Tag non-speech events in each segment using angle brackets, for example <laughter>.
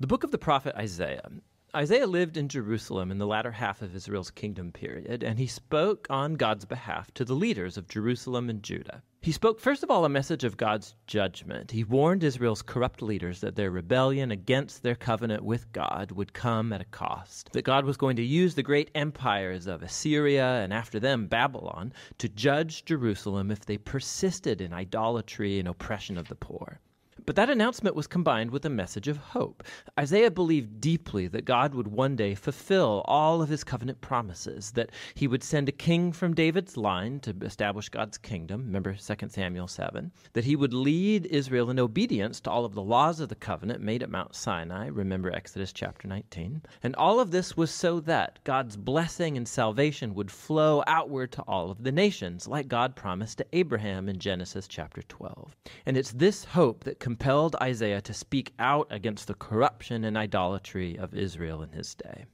The book of the prophet Isaiah. Isaiah lived in Jerusalem in the latter half of Israel's kingdom period, and he spoke on God's behalf to the leaders of Jerusalem and Judah. He spoke, first of all, a message of God's judgment. He warned Israel's corrupt leaders that their rebellion against their covenant with God would come at a cost, that God was going to use the great empires of Assyria and after them Babylon to judge Jerusalem if they persisted in idolatry and oppression of the poor. But that announcement was combined with a message of hope. Isaiah believed deeply that God would one day fulfill all of his covenant promises, that he would send a king from David's line to establish God's kingdom, remember 2 Samuel 7, that he would lead Israel in obedience to all of the laws of the covenant made at Mount Sinai, remember Exodus chapter 19. And all of this was so that God's blessing and salvation would flow outward to all of the nations, like God promised to Abraham in Genesis chapter 12. And it's this hope that compelled Isaiah to speak out against the corruption and idolatry of Israel in his day.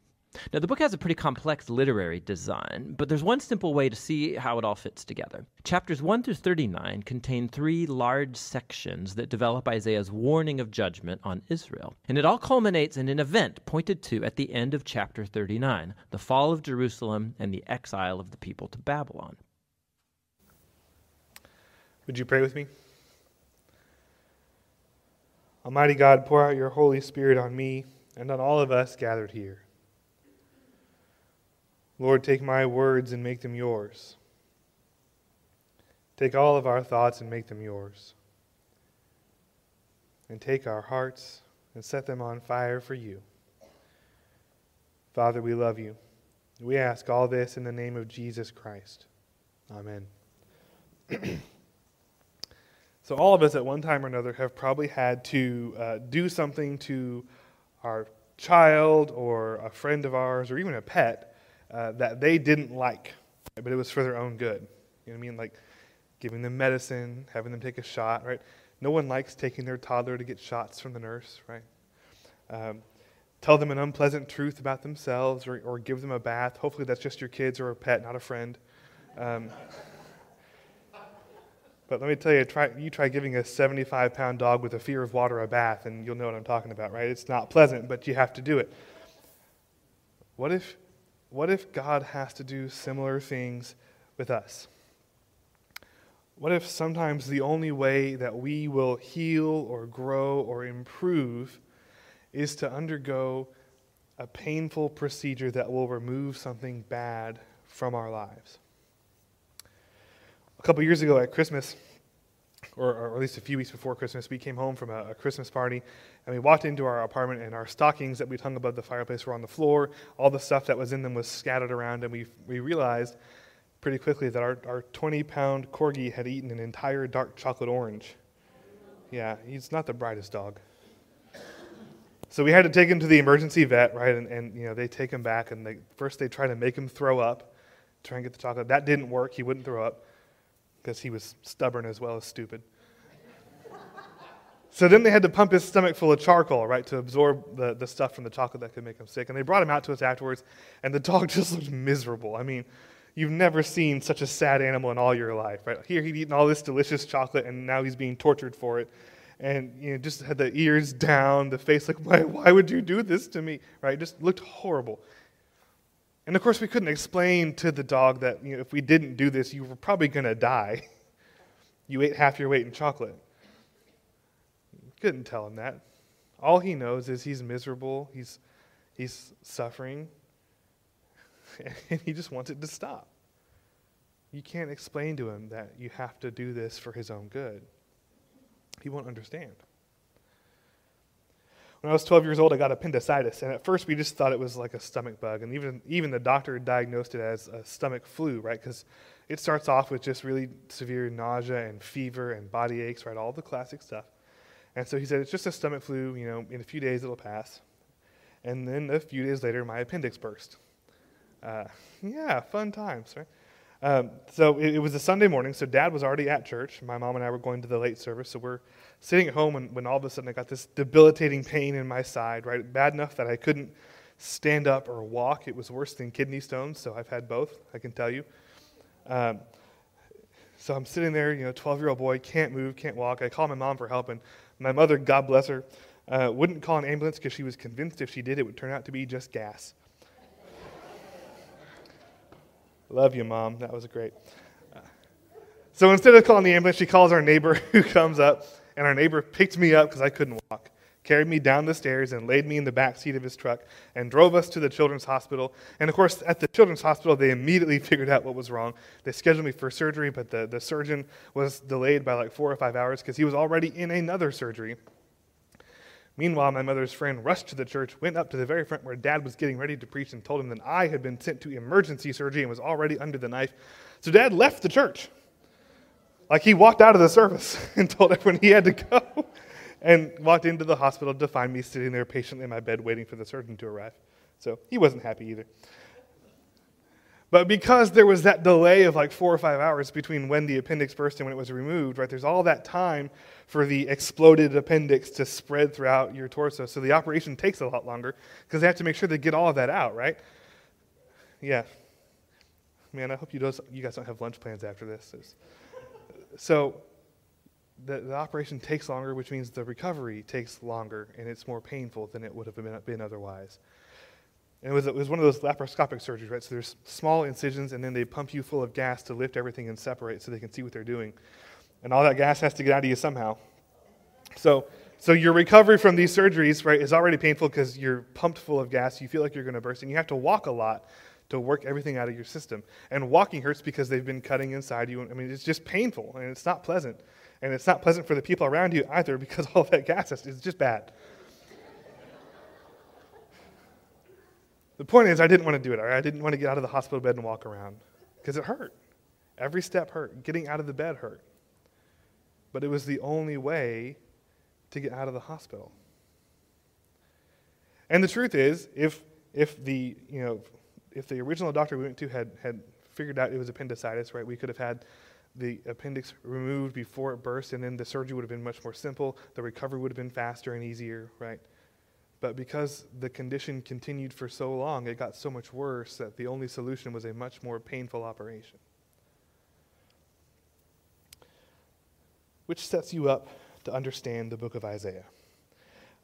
Now, the book has a pretty complex literary design, but there's one simple way to see how it all fits together. Chapters 1 through 39 contain three large sections that develop Isaiah's warning of judgment on Israel. And it all culminates in an event pointed to at the end of chapter 39 the fall of Jerusalem and the exile of the people to Babylon. Would you pray with me? Almighty God, pour out your Holy Spirit on me and on all of us gathered here. Lord, take my words and make them yours. Take all of our thoughts and make them yours. And take our hearts and set them on fire for you. Father, we love you. We ask all this in the name of Jesus Christ. Amen. <clears throat> So, all of us at one time or another have probably had to uh, do something to our child or a friend of ours or even a pet uh, that they didn't like, but it was for their own good. You know what I mean? Like giving them medicine, having them take a shot, right? No one likes taking their toddler to get shots from the nurse, right? Um, tell them an unpleasant truth about themselves or, or give them a bath. Hopefully, that's just your kids or a pet, not a friend. Um, but let me tell you, try, you try giving a 75 pound dog with a fear of water a bath, and you'll know what I'm talking about, right? It's not pleasant, but you have to do it. What if, what if God has to do similar things with us? What if sometimes the only way that we will heal or grow or improve is to undergo a painful procedure that will remove something bad from our lives? A couple years ago at Christmas, or, or, at least a few weeks before Christmas, we came home from a, a, Christmas party and we walked into our apartment and our stockings that we'd hung above the fireplace were on the floor. All the stuff that was in them was scattered around, and we, we realized pretty quickly that our, our 20 pound corgi had eaten an entire dark chocolate orange. Yeah, he's not the brightest dog. So we had to take him to the emergency vet, right? And, and you know, they take him back, and they, first they try to make him throw up, try and get the chocolate. That didn't work. He wouldn't throw up because he was stubborn as well as stupid. so then they had to pump his stomach full of charcoal, right, to absorb the, the stuff from the chocolate that could make him sick. And they brought him out to us afterwards, and the dog <laughs> just looked miserable. I mean, you've never seen such a sad animal in all your life, right? Here he'd eaten all this delicious chocolate, and now he's being tortured for it. And you know, just had the ears down, the face like, why, why would you do this to me? Right? Just looked horrible. And of course, we couldn't explain to the dog that you know, if we didn't do this, you were probably going to die. <laughs> You ate half your weight in chocolate. Couldn't tell him that. All he knows is he's miserable, he's, he's suffering, <laughs> and he just wants it to stop. You can't explain to him that you have to do this for his own good. He won't understand. When I was 12 years old, I got appendicitis, and at first we just thought it was like a stomach bug, and even even the doctor diagnosed it as a stomach flu, right? Because it starts off with just really severe nausea and fever and body aches, right? All the classic stuff. And so he said it's just a stomach flu. You know, in a few days it'll pass. And then a few days later, my appendix burst. Uh, yeah, fun times, right? Um, so it, it, was a Sunday morning, so dad was already at church. My mom and I were going to the late service, so we're sitting at home when, when all of a sudden I got this debilitating pain in my side, right? Bad enough that I couldn't stand up or walk. It was worse than kidney stones, so I've had both, I can tell you. Um, so I'm sitting there, you know, 12 year old boy, can't move, can't walk. I call my mom for help, and my mother, God bless her, Uh, wouldn't call an ambulance because she was convinced if she did, it would turn out to be just gas. Love you, Mom. That was great. So instead of calling the ambulance, she calls our neighbor <laughs> who comes up, and our neighbor picked me up because I couldn't walk carried me down the stairs and laid me in the back seat of his truck and drove us to the children's hospital. And of course, at the children's hospital, they immediately <laughs> figured out what was wrong. They scheduled me for surgery, but the, the surgeon was delayed by like four or five hours because he was already in another surgery. Meanwhile, my mother's friend rushed to the church, went up to the very front where dad was getting ready to preach, and told him that I had been sent to emergency surgery and was already under the knife. So dad left the church. Like he walked out of the service <laughs> and told everyone he had to go <laughs> and walked into the hospital to find me sitting there patiently in my bed waiting for the surgeon to arrive. So he wasn't happy either. But because there was that delay of like four or five hours between when the appendix burst and when it was removed, right, there's all that time for the exploded appendix to spread throughout your torso. So the operation takes a lot longer because they have to make sure they get all of that out, right? Yeah. Man, I hope you, you guys don't have lunch plans after this. So the, the operation takes longer, which means the recovery takes longer and it's more painful than it would have been, been otherwise. And it was, it was one of those laparoscopic surgeries, right? So there's small incisions and then they pump you full of gas to lift everything and separate so they can see what they're doing. And all that gas has to get out of you somehow. So, so your recovery from these surgeries, right, is already painful because you're pumped full of gas. You feel like you're going to burst, and you have to walk a lot to work everything out of your system. And walking hurts because they've been cutting inside you. I mean, it's just painful and it's not pleasant. And it's not pleasant for the people around you either <laughs> because all that gas is just bad. the point is, I didn't want to do it. I didn't want to get out of the hospital bed and walk around because it hurt. Every step hurt. Getting out of the bed hurt. But it was the only way to get out of the hospital. And the truth is, if, if the, you know, if the original doctor we went to had, had figured out it was appendicitis, right, we could have had the appendix removed before it burst, and then the surgery would have been much more simple. The recovery would have been faster and easier, right? But because the condition continued for so long, it got so much worse that the only solution was a much more painful operation. Which sets you up to understand the book of Isaiah.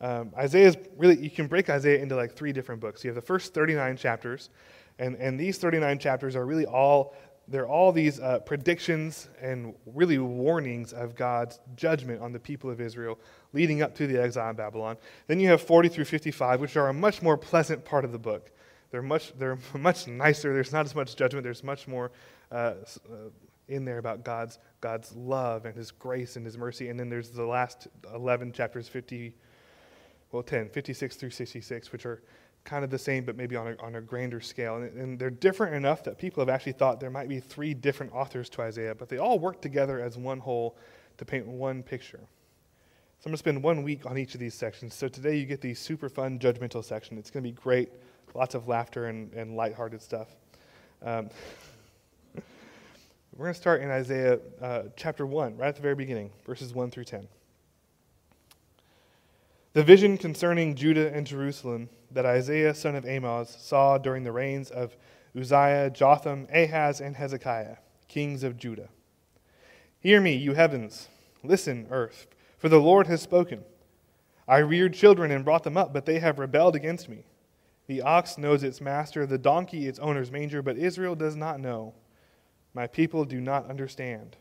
Um, Isaiah is really, you can break Isaiah into like three different books. You have the first 39 chapters, and, and these 39 chapters are really all, they're all these uh, predictions and really warnings of God's judgment on the people of Israel leading up to the exile in Babylon. Then you have 40 through 55, which are a much more pleasant part of the book. They're much, they're <laughs> much nicer. There's not as much judgment. There's much more uh, uh, in there about God's, God's love and His grace and His mercy. And then there's the last 11 chapters, 50, well, 10, 56 through 66, which are kind of the same, but maybe on a, on a grander scale. And, and, they're different enough that people have actually thought there might be three different authors to Isaiah, but they all work together as one whole to paint one picture. So I'm going to spend one week on each of these sections. So today you get the super fun judgmental section. It's going to be great, lots of laughter and, and lighthearted stuff. Um, we're going to start in Isaiah uh, chapter 1, right at the very beginning, verses 1 through 10. The vision concerning Judah and Jerusalem that Isaiah son of Amoz saw during the reigns of Uzziah, Jotham, Ahaz, and Hezekiah, kings of Judah. Hear me, you heavens. Listen, earth, for the Lord has spoken. I reared children and brought them up, but they have rebelled against me. The ox knows its master, the donkey its owner's manger, but Israel does not know. My people do not understand.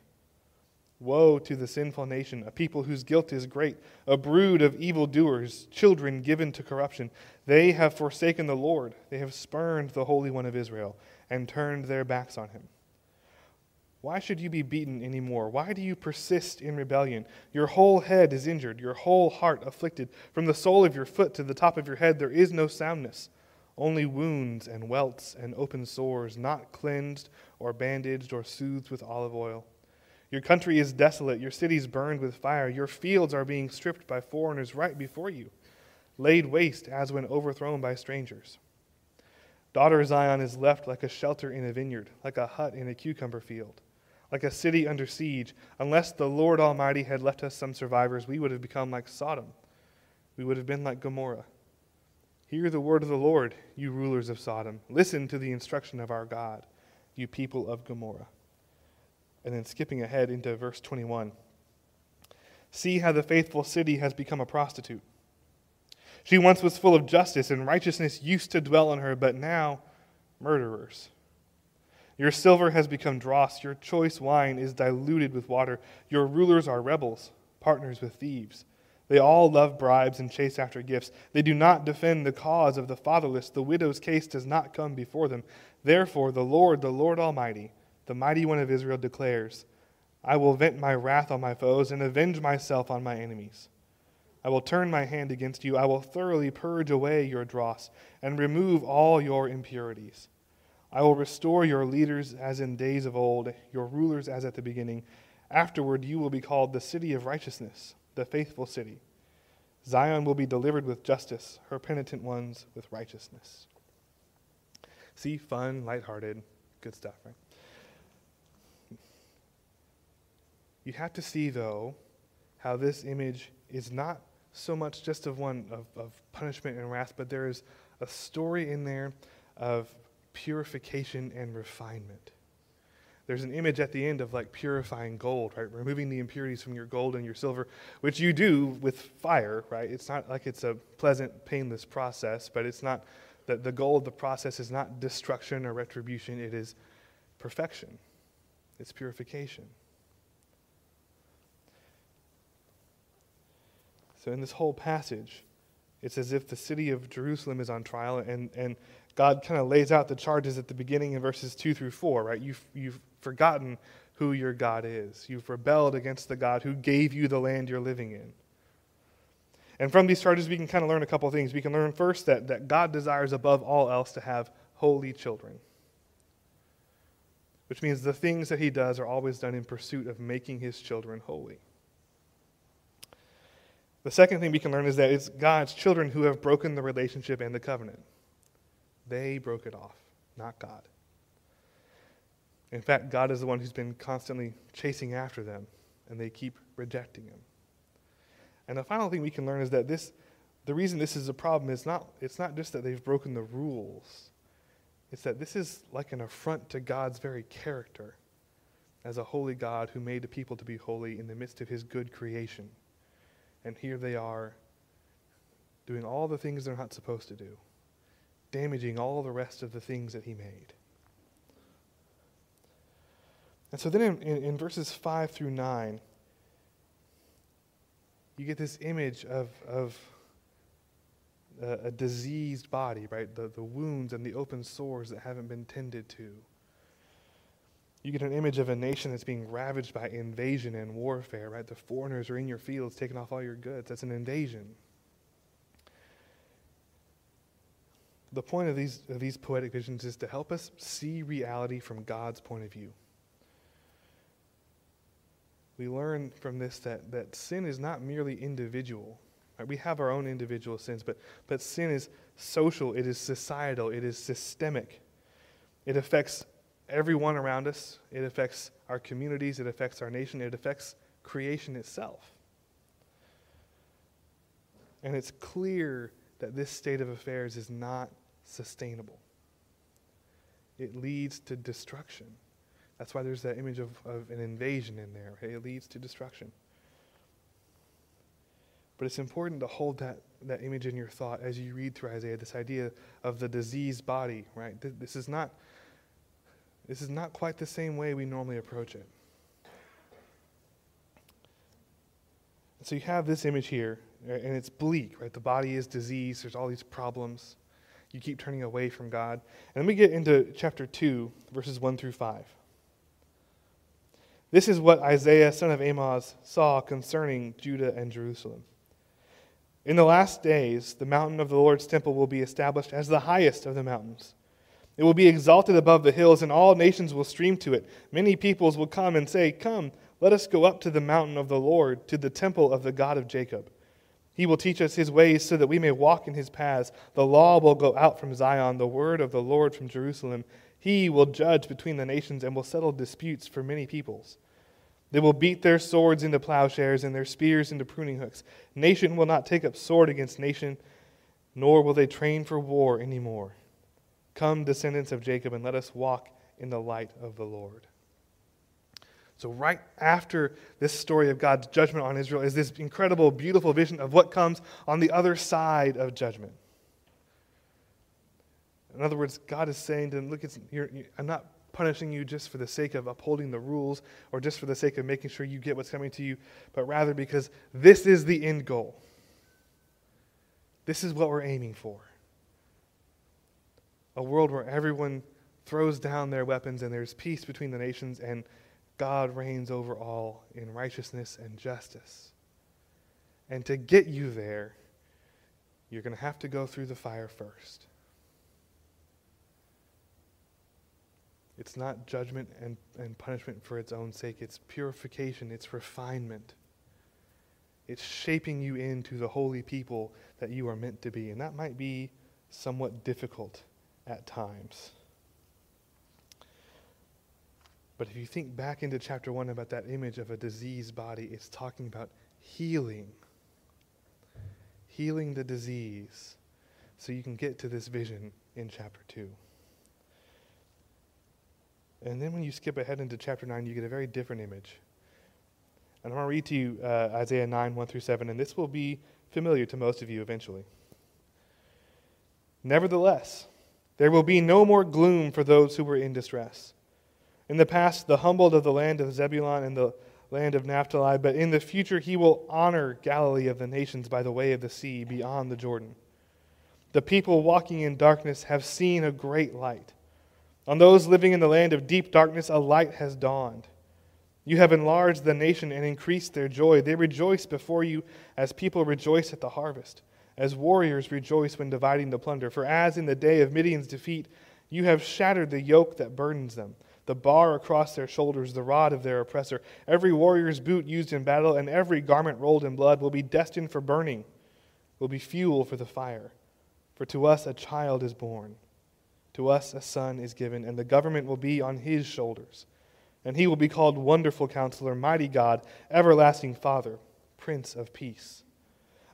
Woe to the sinful nation, a people whose guilt is great, a brood of evildoers, children given to corruption. They have forsaken the Lord. They have spurned the Holy One of Israel and turned their backs on him. Why should you be beaten any more? Why do you persist in rebellion? Your whole head is injured, your whole heart afflicted. From the sole of your foot to the top of your head, there is no soundness, only wounds and welts and open sores, not cleansed or bandaged or soothed with olive oil. Your country is desolate, your cities burned with fire, your fields are being stripped by foreigners right before you, laid waste as when overthrown by strangers. Daughter Zion is left like a shelter in a vineyard, like a hut in a cucumber field, like a city under siege. Unless the Lord Almighty had left us some survivors, we would have become like Sodom. We would have been like Gomorrah. Hear the word of the Lord, you rulers of Sodom. Listen to the instruction of our God, you people of Gomorrah. And then skipping ahead into verse 21. See how the faithful city has become a prostitute. She once was full of justice, and righteousness used to dwell in her, but now murderers. Your silver has become dross, your choice wine is diluted with water. Your rulers are rebels, partners with thieves. They all love bribes and chase after gifts. They do not defend the cause of the fatherless. The widow's case does not come before them. Therefore, the Lord, the Lord Almighty, the mighty one of Israel, declares I will vent my wrath on my foes and avenge myself on my enemies. I will turn my hand against you. I will thoroughly purge away your dross and remove all your impurities. I will restore your leaders as in days of old, your rulers as at the beginning. Afterward, you will be called the city of righteousness, the faithful city. Zion will be delivered with justice, her penitent ones with righteousness. See, fun, lighthearted, good stuff, right? You have to see, though, how this image is not so much just of one of, of punishment and wrath, but there is a story in there of purification and refinement. There's an image at the end of like purifying gold, right? Removing the impurities from your gold and your silver, which you do with fire, right? It's not like it's a pleasant, painless process, but it's not that the goal of the process is not destruction or retribution, it is perfection, it's purification. So, in this whole passage, it's as if the city of Jerusalem is on trial, and, and God kind of lays out the charges at the beginning in verses 2 through 4, right? You've, you've forgotten who your God is. You've rebelled against the God who gave you the land you're living in. And from these charges, we can kind of learn a couple of things. We can learn first that, that God desires above all else to have holy children, which means the things that he does are always done in pursuit of making his children holy. The second thing we can learn is that it's God's children who have broken the relationship and the covenant. They broke it off, not God. In fact, God is the one who's been constantly chasing after them, and they keep rejecting him. And the final thing we can learn is that this, the reason this is a problem is not, it's not just that they've broken the rules, it's that this is like an affront to God's very character as a holy God who made the people to be holy in the midst of his good creation. And here they are doing all the things they're not supposed to do, damaging all the rest of the things that he made. And so then in, in, in verses 5 through 9, you get this image of, of a, a, diseased body, right? The, the wounds and the open sores that haven't been tended to. You get an image of a nation that's being ravaged by invasion and warfare, right? The foreigners are in your fields taking off all your goods. That's an invasion. The point of these, of these poetic visions is to help us see reality from God's point of view. We learn from this that, that sin is not merely individual. Right? We have our own individual sins, but, but sin is social, it is societal, it is systemic. It affects everyone around us, it affects our communities, it affects our nation, it affects creation itself. And it's clear that this state of affairs is not sustainable. It leads to destruction. That's why there's that image of, of an invasion in there. Right? It leads to destruction. But it's important to hold that, that image in your thought as you read through Isaiah, this idea of the diseased body, right? This is not this is not quite the same way we normally approach it. So you have this image here, and it's bleak, right? The body is diseased, there's all these problems. You keep turning away from God. And then we get into chapter 2, verses 1 through 5. This is what Isaiah, son of Amoz, saw concerning Judah and Jerusalem. In the last days, the mountain of the Lord's temple will be established as the highest of the mountains it will be exalted above the hills, and all nations will stream to it. Many peoples will come and say, Come, let us go up to the mountain of the Lord, to the temple of the God of Jacob. He will teach us his ways so that we may walk in his paths. The law will go out from Zion, the word of the Lord from Jerusalem. He will judge between the nations and will settle disputes for many peoples. They will beat their swords into plowshares and their spears into pruning hooks. Nation will not take up sword against nation, nor will they train for war anymore. Come, descendants of Jacob, and let us walk in the light of the Lord. So, right after this story of God's judgment on Israel is this incredible, beautiful vision of what comes on the other side of judgment. In other words, God is saying to them, Look, you're, you're, I'm not punishing you just for the sake of upholding the rules or just for the sake of making sure you get what's coming to you, but rather because this is the end goal. This is what we're aiming for. A world where everyone throws down their weapons and there's peace between the nations and God reigns over all in righteousness and justice. And to get you there, you're going to have to go through the fire first. It's not judgment and, and punishment for its own sake, it's purification, it's refinement. It's shaping you into the holy people that you are meant to be. And that might be somewhat difficult at times. But if you think back into chapter 1 about that image of a diseased body, it's talking about healing. Healing the disease so you can get to this vision in chapter 2. And then when you skip ahead into chapter 9, you get a very different image. And I'm going to read to you uh, Isaiah 9, 1 through 7, and this will be familiar to most of you eventually. Nevertheless, there will be no more gloom for those who were in distress. In the past, the humbled of the land of Zebulun and the land of Naphtali, but in the future he will honor Galilee of the nations by the way of the sea beyond the Jordan. The people walking in darkness have seen a great light. On those living in the land of deep darkness, a light has dawned. You have enlarged the nation and increased their joy. They rejoice before you as people rejoice at the harvest, as warriors rejoice when dividing the plunder. For as in the day of Midian's defeat, you have shattered the yoke that burdens them the bar across their shoulders, the rod of their oppressor. Every warrior's boot used in battle and every garment rolled in blood will be destined for burning, will be fuel for the fire. For to us a child is born, to us a son is given, and the government will be on his shoulders. And he will be called Wonderful Counselor, Mighty God, Everlasting Father, Prince of Peace.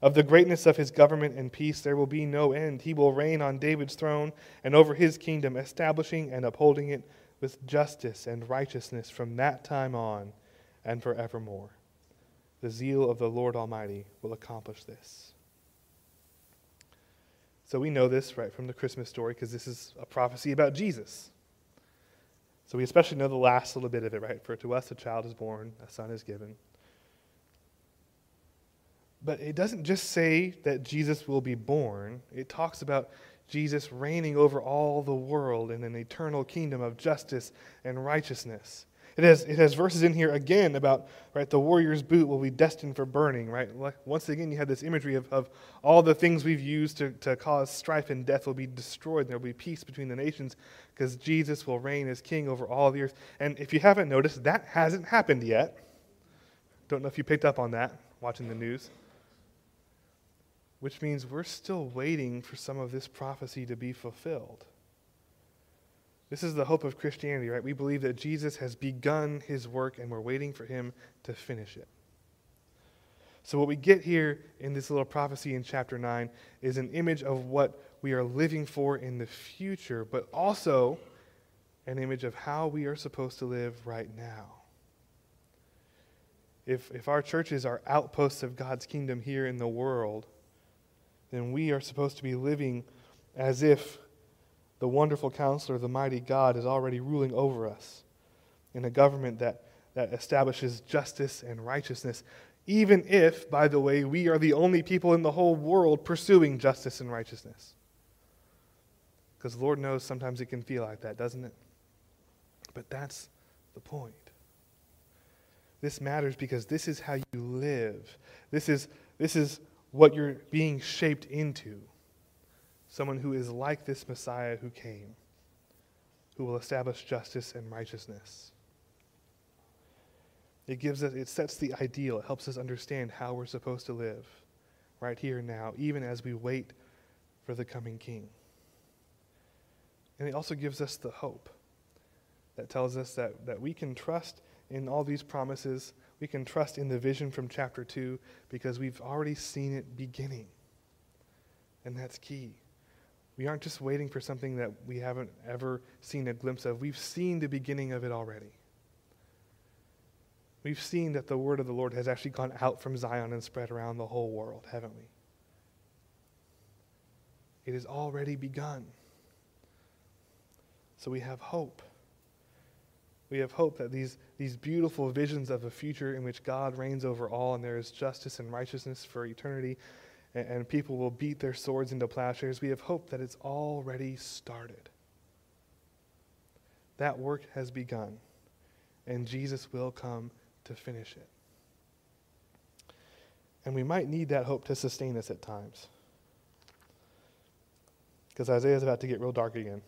Of the greatness of his government and peace there will be no end. He will reign on David's throne and over his kingdom, establishing and upholding it with justice and righteousness from that time on and forevermore. The zeal of the Lord Almighty will accomplish this. So we know this right from the Christmas story because this is a prophecy about Jesus. So we especially know the last little bit of it, right? For to us a child is born, a son is given. But it doesn't just say that Jesus will be born, it talks about Jesus reigning over all the world in an eternal kingdom of justice and righteousness. It has, it has verses in here again about right the warrior's boot will be destined for burning right? Once again you have this imagery of, of all the things we've used to, to cause strife and death will be destroyed. And there will be peace between the nations because jesus will reign as king over all the earth. And if you haven't noticed that hasn't happened yet. Don't know if you picked up on that watching the news. Which means we're still waiting for some of this prophecy to be fulfilled. This is the hope of Christianity, right? We believe that Jesus has begun his work and we're waiting for him to finish it. So, what we get here in this little prophecy in chapter 9 is an image of what we are living for in the future, but also an image of how we are supposed to live right now. If, if our churches are outposts of God's kingdom here in the world, then we are supposed to be living as if the wonderful counselor, the mighty God, is already ruling over us in a government that, that establishes justice and righteousness, even if, by the way, we are the only people in the whole world pursuing justice and righteousness. Because Lord knows sometimes it can feel like that, doesn't it? But that's the point. This matters because this is how you live. This is, this is what you're being shaped into. Someone who is like this Messiah who came, who will establish justice and righteousness. It gives us, it sets the ideal. It helps us understand how we're supposed to live right here and now, even as we wait for the coming King. And it also gives us the hope that tells us that, that we can trust in all these promises we can trust in the vision from chapter 2 because we've already seen it beginning. And that's key. We aren't just waiting for something that we haven't ever seen a glimpse of. We've seen the beginning of it already. We've seen that the word of the Lord has actually gone out from Zion and spread around the whole world, haven't we? It has already begun. So we have hope. We have hope that these, these beautiful visions of a future in which God reigns over all and there is justice and righteousness for eternity and, and people will beat their swords into plowshares, we have hope that it's already started. That work has begun, and Jesus will come to finish it. And we might need that hope to sustain us at times. Because Isaiah is about to get real dark again.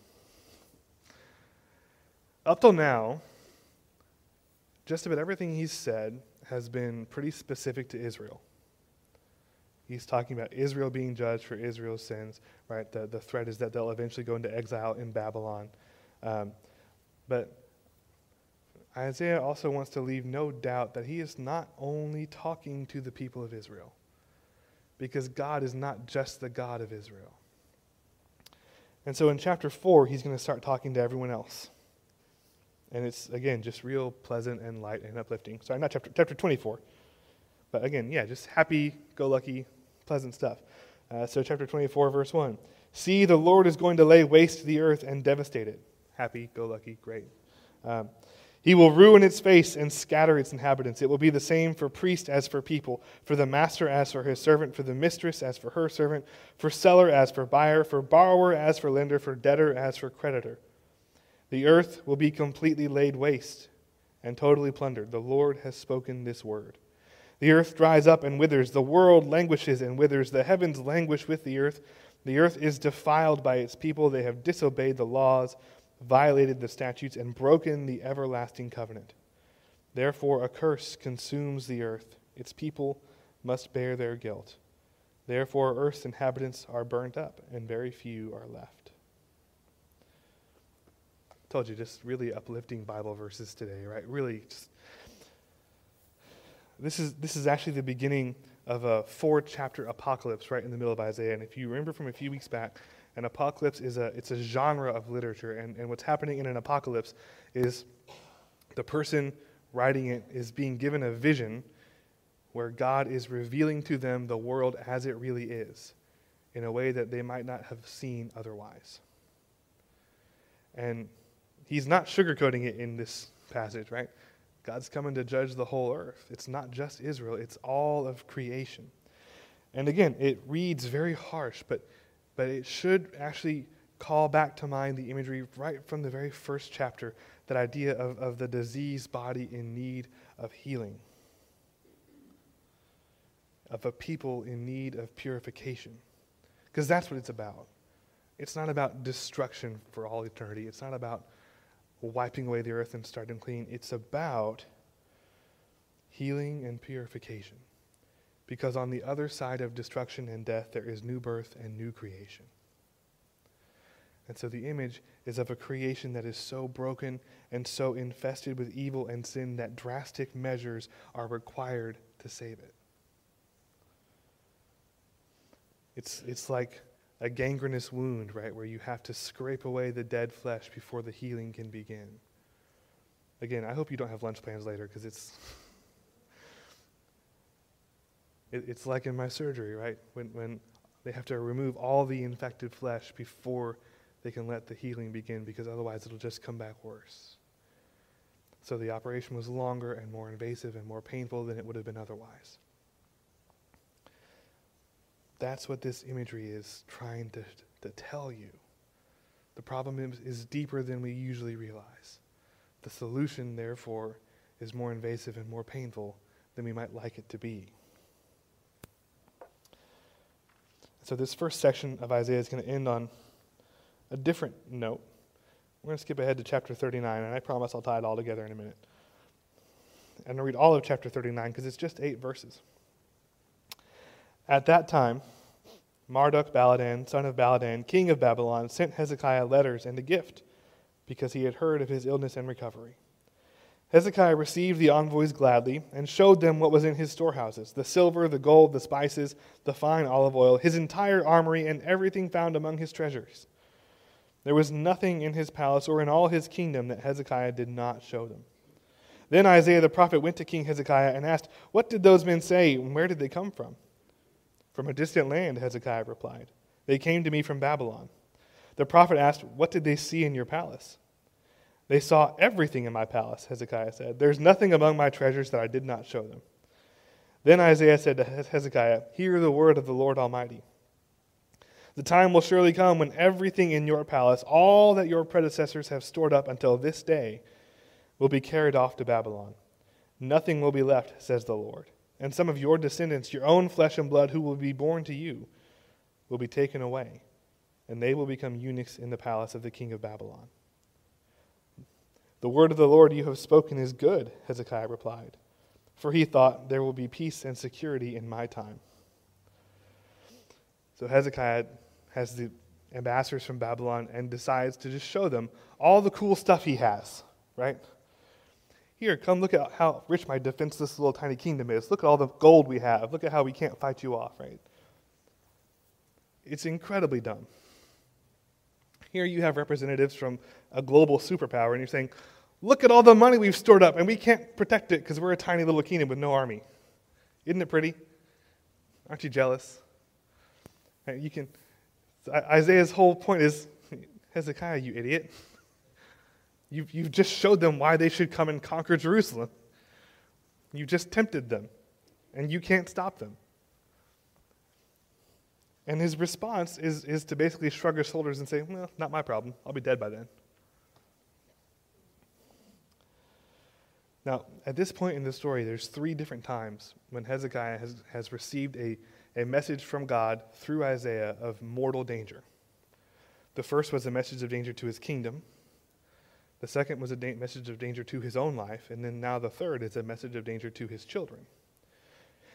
Up till now, just about everything he's said has been pretty specific to Israel. He's talking about Israel being judged for Israel's sins, right? The, the threat is that they'll eventually go into exile in Babylon. Um, but Isaiah also wants to leave no doubt that he is not only talking to the people of Israel, because God is not just the God of Israel. And so in chapter 4, he's going to start talking to everyone else. And it's, again, just real pleasant and light and uplifting. Sorry, not chapter, chapter 24. But again, yeah, just happy, go lucky, pleasant stuff. Uh, so, chapter 24, verse 1. See, the Lord is going to lay waste the earth and devastate it. Happy, go lucky, great. Um, he will ruin its face and scatter its inhabitants. It will be the same for priest as for people, for the master as for his servant, for the mistress as for her servant, for seller as for buyer, for borrower as for lender, for debtor as for creditor. The earth will be completely laid waste and totally plundered. The Lord has spoken this word. The earth dries up and withers. The world languishes and withers. The heavens languish with the earth. The earth is defiled by its people. They have disobeyed the laws, violated the statutes, and broken the everlasting covenant. Therefore, a curse consumes the earth. Its people must bear their guilt. Therefore, earth's inhabitants are burnt up, and very few are left. Told you, just really uplifting Bible verses today, right? Really, just this is this is actually the beginning of a four chapter apocalypse right in the middle of Isaiah. And if you remember from a few weeks back, an apocalypse is a it's a genre of literature, and, and what's happening in an apocalypse is the person writing it is being given a vision where God is revealing to them the world as it really is in a way that they might not have seen otherwise. And he's not sugarcoating it in this passage, right? God's coming to judge the whole earth. It's not just Israel, it's all of creation. And again, it reads very harsh, but, but it should actually call back to mind the imagery right from the very first chapter that idea of, of the diseased body in need of healing, of a people in need of purification. Because that's what it's about. It's not about destruction for all eternity, it's not about wiping away the earth and starting clean. It's about healing and purification. Because on the other side of destruction and death, there is new birth and new creation. And so the image is of a creation that is so broken and so infested with evil and sin that drastic measures are required to save it. It's, it's like a gangrenous wound, right, where you have to scrape away the dead flesh before the healing can begin. Again, I hope you don't have lunch plans later because it's. It, it's like in my surgery, right? When, when they have to remove all the infected flesh before they can let the healing begin because otherwise it'll just come back worse. So the operation was longer and more invasive and more painful than it would have been otherwise. That's what this imagery is trying to, to tell you. The problem is, is deeper than we usually realize. The solution, therefore, is more invasive and more painful than we might like it to be. So, this first section of Isaiah is going to end on a different note. We're going to skip ahead to chapter 39, and I promise I'll tie it all together in a minute. And I'll read all of chapter 39 because it's just eight verses. At that time, Marduk Baladan, son of Baladan, king of Babylon, sent Hezekiah letters and a gift because he had heard of his illness and recovery. Hezekiah received the envoys gladly and showed them what was in his storehouses the silver, the gold, the spices, the fine olive oil, his entire armory, and everything found among his treasures. There was nothing in his palace or in all his kingdom that Hezekiah did not show them. Then Isaiah the prophet went to King Hezekiah and asked, What did those men say, and where did they come from? From a distant land, Hezekiah replied. They came to me from Babylon. The prophet asked, What did they see in your palace? They saw everything in my palace, Hezekiah said. There's nothing among my treasures that I did not show them. Then Isaiah said to Hezekiah, Hear the word of the Lord Almighty. The time will surely come when everything in your palace, all that your predecessors have stored up until this day, will be carried off to Babylon. Nothing will be left, says the Lord. And some of your descendants, your own flesh and blood, who will be born to you, will be taken away, and they will become eunuchs in the palace of the king of Babylon. The word of the Lord you have spoken is good, Hezekiah replied, for he thought there will be peace and security in my time. So Hezekiah has the ambassadors from Babylon and decides to just show them all the cool stuff he has, right? Here, come look at how rich my defenseless little tiny kingdom is. Look at all the gold we have. Look at how we can't fight you off, right? It's incredibly dumb. Here you have representatives from a global superpower, and you're saying, look at all the money we've stored up, and we can't protect it because we're a tiny little kingdom with no army. Isn't it pretty? Aren't you jealous? You can. Isaiah's whole point is Hezekiah, you idiot. You've, you've just showed them why they should come and conquer Jerusalem. You just tempted them, and you can't stop them. And his response is, is to basically shrug his shoulders and say, Well, not my problem. I'll be dead by then. Now, at this point in the story, there's three different times when Hezekiah has, has received a, a message from God through Isaiah of mortal danger. The first was a message of danger to his kingdom. The second was a da- message of danger to his own life. And then now the third is a message of danger to his children.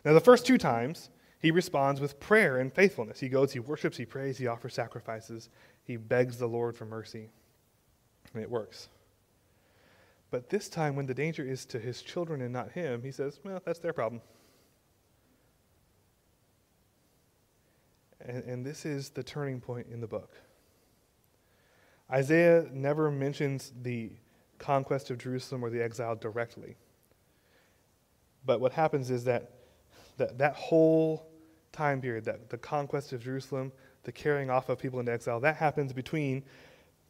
Now, the first two times, he responds with prayer and faithfulness. He goes, he worships, he prays, he offers sacrifices, he begs the Lord for mercy. And it works. But this time, when the danger is to his children and not him, he says, Well, that's their problem. And, and this is the turning point in the book. Isaiah never mentions the conquest of Jerusalem or the exile directly. But what happens is that that, that whole time period, that the conquest of Jerusalem, the carrying off of people into exile, that happens between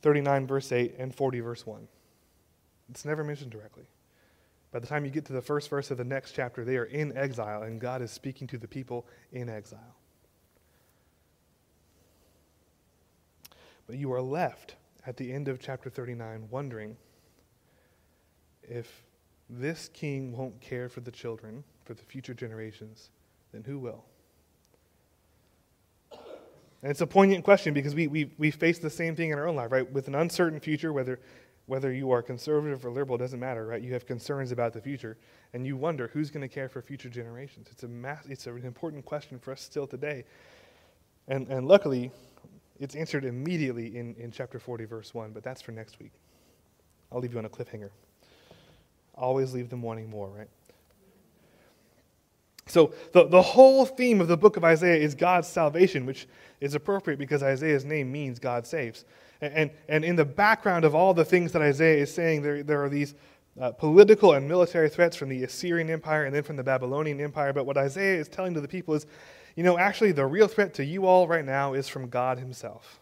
39 verse 8 and 40 verse 1. It's never mentioned directly. By the time you get to the first verse of the next chapter, they are in exile, and God is speaking to the people in exile. But you are left at the end of chapter 39 wondering if this king won't care for the children, for the future generations, then who will? And it's a poignant question because we, we, we face the same thing in our own life, right? With an uncertain future, whether, whether you are conservative or liberal, doesn't matter, right? You have concerns about the future, and you wonder who's going to care for future generations. It's, a mass, it's an important question for us still today. And, and luckily, it's answered immediately in, in chapter 40, verse 1, but that's for next week. I'll leave you on a cliffhanger. Always leave them wanting more, right? So, the, the whole theme of the book of Isaiah is God's salvation, which is appropriate because Isaiah's name means God saves. And, and, and in the background of all the things that Isaiah is saying, there, there are these uh, political and military threats from the Assyrian Empire and then from the Babylonian Empire. But what Isaiah is telling to the people is you know, actually, the real threat to you all right now is from God Himself.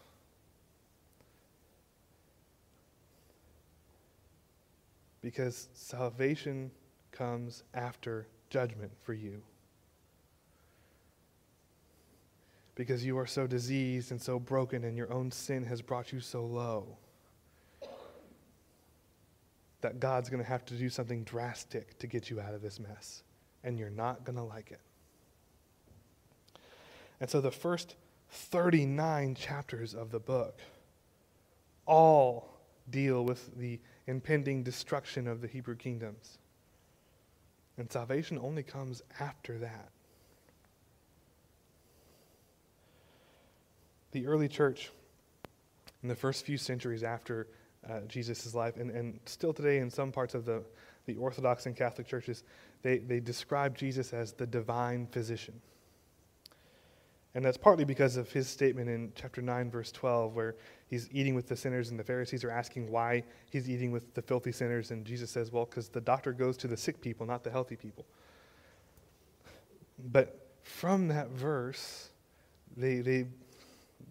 Because salvation comes after judgment for you. Because you are so diseased and so broken, and your own sin has brought you so low that God's going to have to do something drastic to get you out of this mess. And you're not going to like it. And so the first 39 chapters of the book all deal with the impending destruction of the Hebrew kingdoms. And salvation only comes after that. The early church, in the first few centuries after uh, Jesus' life, and, and still today in some parts of the, the Orthodox and Catholic churches, they, they describe Jesus as the divine physician. And that's partly because of his statement in chapter 9, verse 12, where he's eating with the sinners, and the Pharisees are asking why he's eating with the filthy sinners. And Jesus says, Well, because the doctor goes to the sick people, not the healthy people. But from that verse, they, they,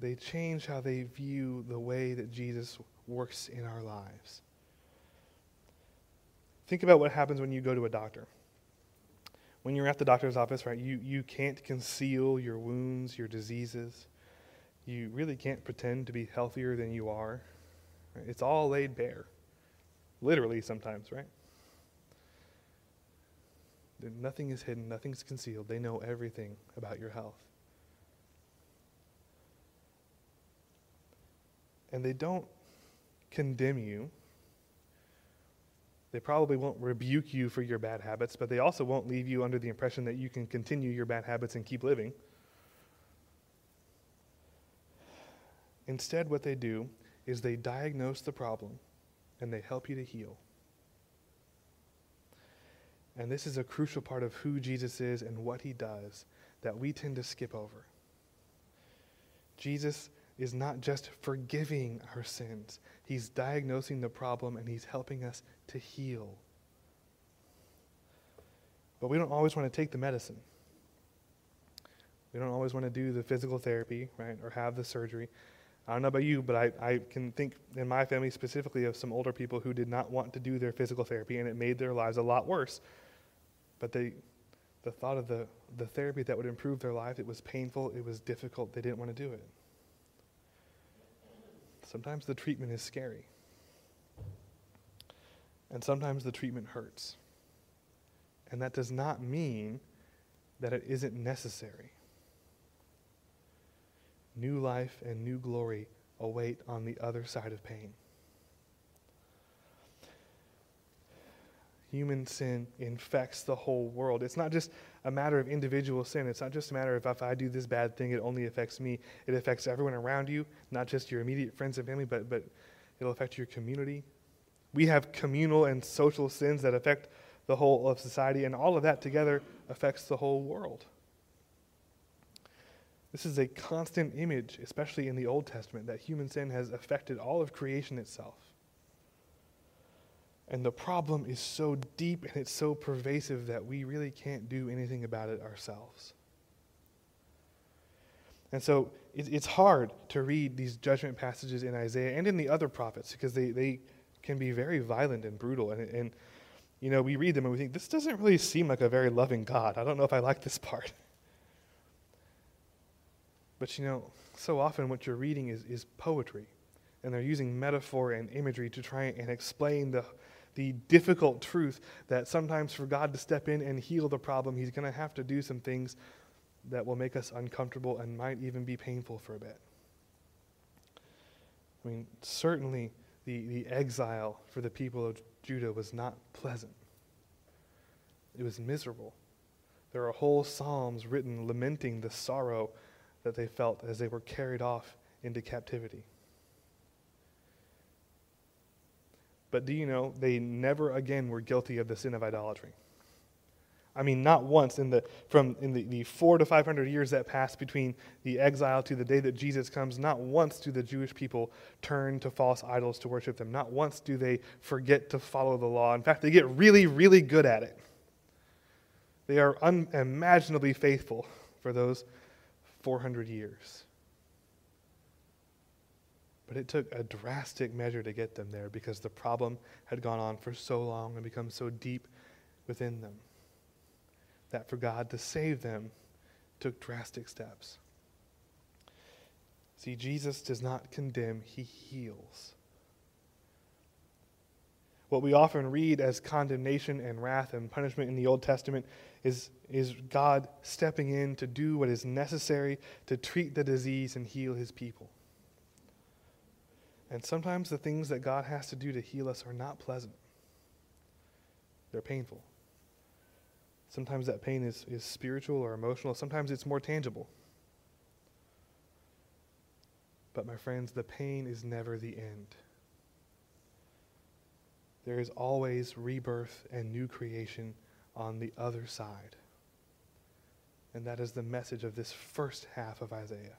they change how they view the way that Jesus works in our lives. Think about what happens when you go to a doctor when you're at the doctor's office, right, you, you can't conceal your wounds, your diseases. You really can't pretend to be healthier than you are. Right? It's all laid bare. Literally, sometimes, right? Nothing is hidden, nothing's concealed. They know everything about your health. And they don't condemn you they probably won't rebuke you for your bad habits, but they also won't leave you under the impression that you can continue your bad habits and keep living. Instead, what they do is they diagnose the problem and they help you to heal. And this is a crucial part of who Jesus is and what he does that we tend to skip over. Jesus is not just forgiving our sins, He's diagnosing the problem and He's helping us to heal. But we don't always want to take the medicine. We don't always want to do the physical therapy, right, or have the surgery. I don't know about you, but I, I can think in my family specifically of some older people who did not want to do their physical therapy, and it made their lives a lot worse. But they, the thought of the, the therapy that would improve their life, it was painful, it was difficult, they didn't want to do it. Sometimes the treatment is scary. And sometimes the treatment hurts. And that does not mean that it isn't necessary. New life and new glory await on the other side of pain. Human sin infects the whole world. It's not just a matter of individual sin. It's not just a matter of if I do this bad thing, it only affects me. It affects everyone around you, not just your immediate friends and family, but, but it'll affect your community. We have communal and social sins that affect the whole of society, and all of that together affects the whole world. This is a constant image, especially in the Old Testament, that human sin has affected all of creation itself. And the problem is so deep and it's so pervasive that we really can't do anything about it ourselves. And so it's hard to read these judgment passages in Isaiah and in the other prophets because they, they can be very violent and brutal. And, and, you know, we read them and we think, this doesn't really seem like a very loving God. I don't know if I like this part. <laughs> But, you know, so often what you're reading is, is poetry. And they're using metaphor and imagery to try and explain the, the difficult truth that sometimes for God to step in and heal the problem, He's going to have to do some things that will make us uncomfortable and might even be painful for a bit. I mean, certainly the, the exile for the people of Judah was not pleasant, it was miserable. There are whole psalms written lamenting the sorrow that they felt as they were carried off into captivity. But do you know, they never again were guilty of the sin of idolatry. I mean, not once in the, from in the, the four to 500 years that passed between the exile to the day that Jesus comes, not once do the Jewish people turn to false idols to worship them. Not once do they forget to follow the law. In fact, they get really, really good at it. They are unimaginably faithful for those 400 years. But it took a drastic measure to get them there because the problem had gone on for so long and become so deep within them that for God to save them took drastic steps. See, Jesus does not condemn, he heals. What we often read as condemnation and wrath and punishment in the Old Testament is, is God stepping in to do what is necessary to treat the disease and heal his people. And sometimes the things that God has to do to heal us are not pleasant, they're painful. Sometimes that pain is, is spiritual or emotional, sometimes it's more tangible. But, my friends, the pain is never the end. There is always rebirth and new creation on the other side. And that is the message of this first half of Isaiah.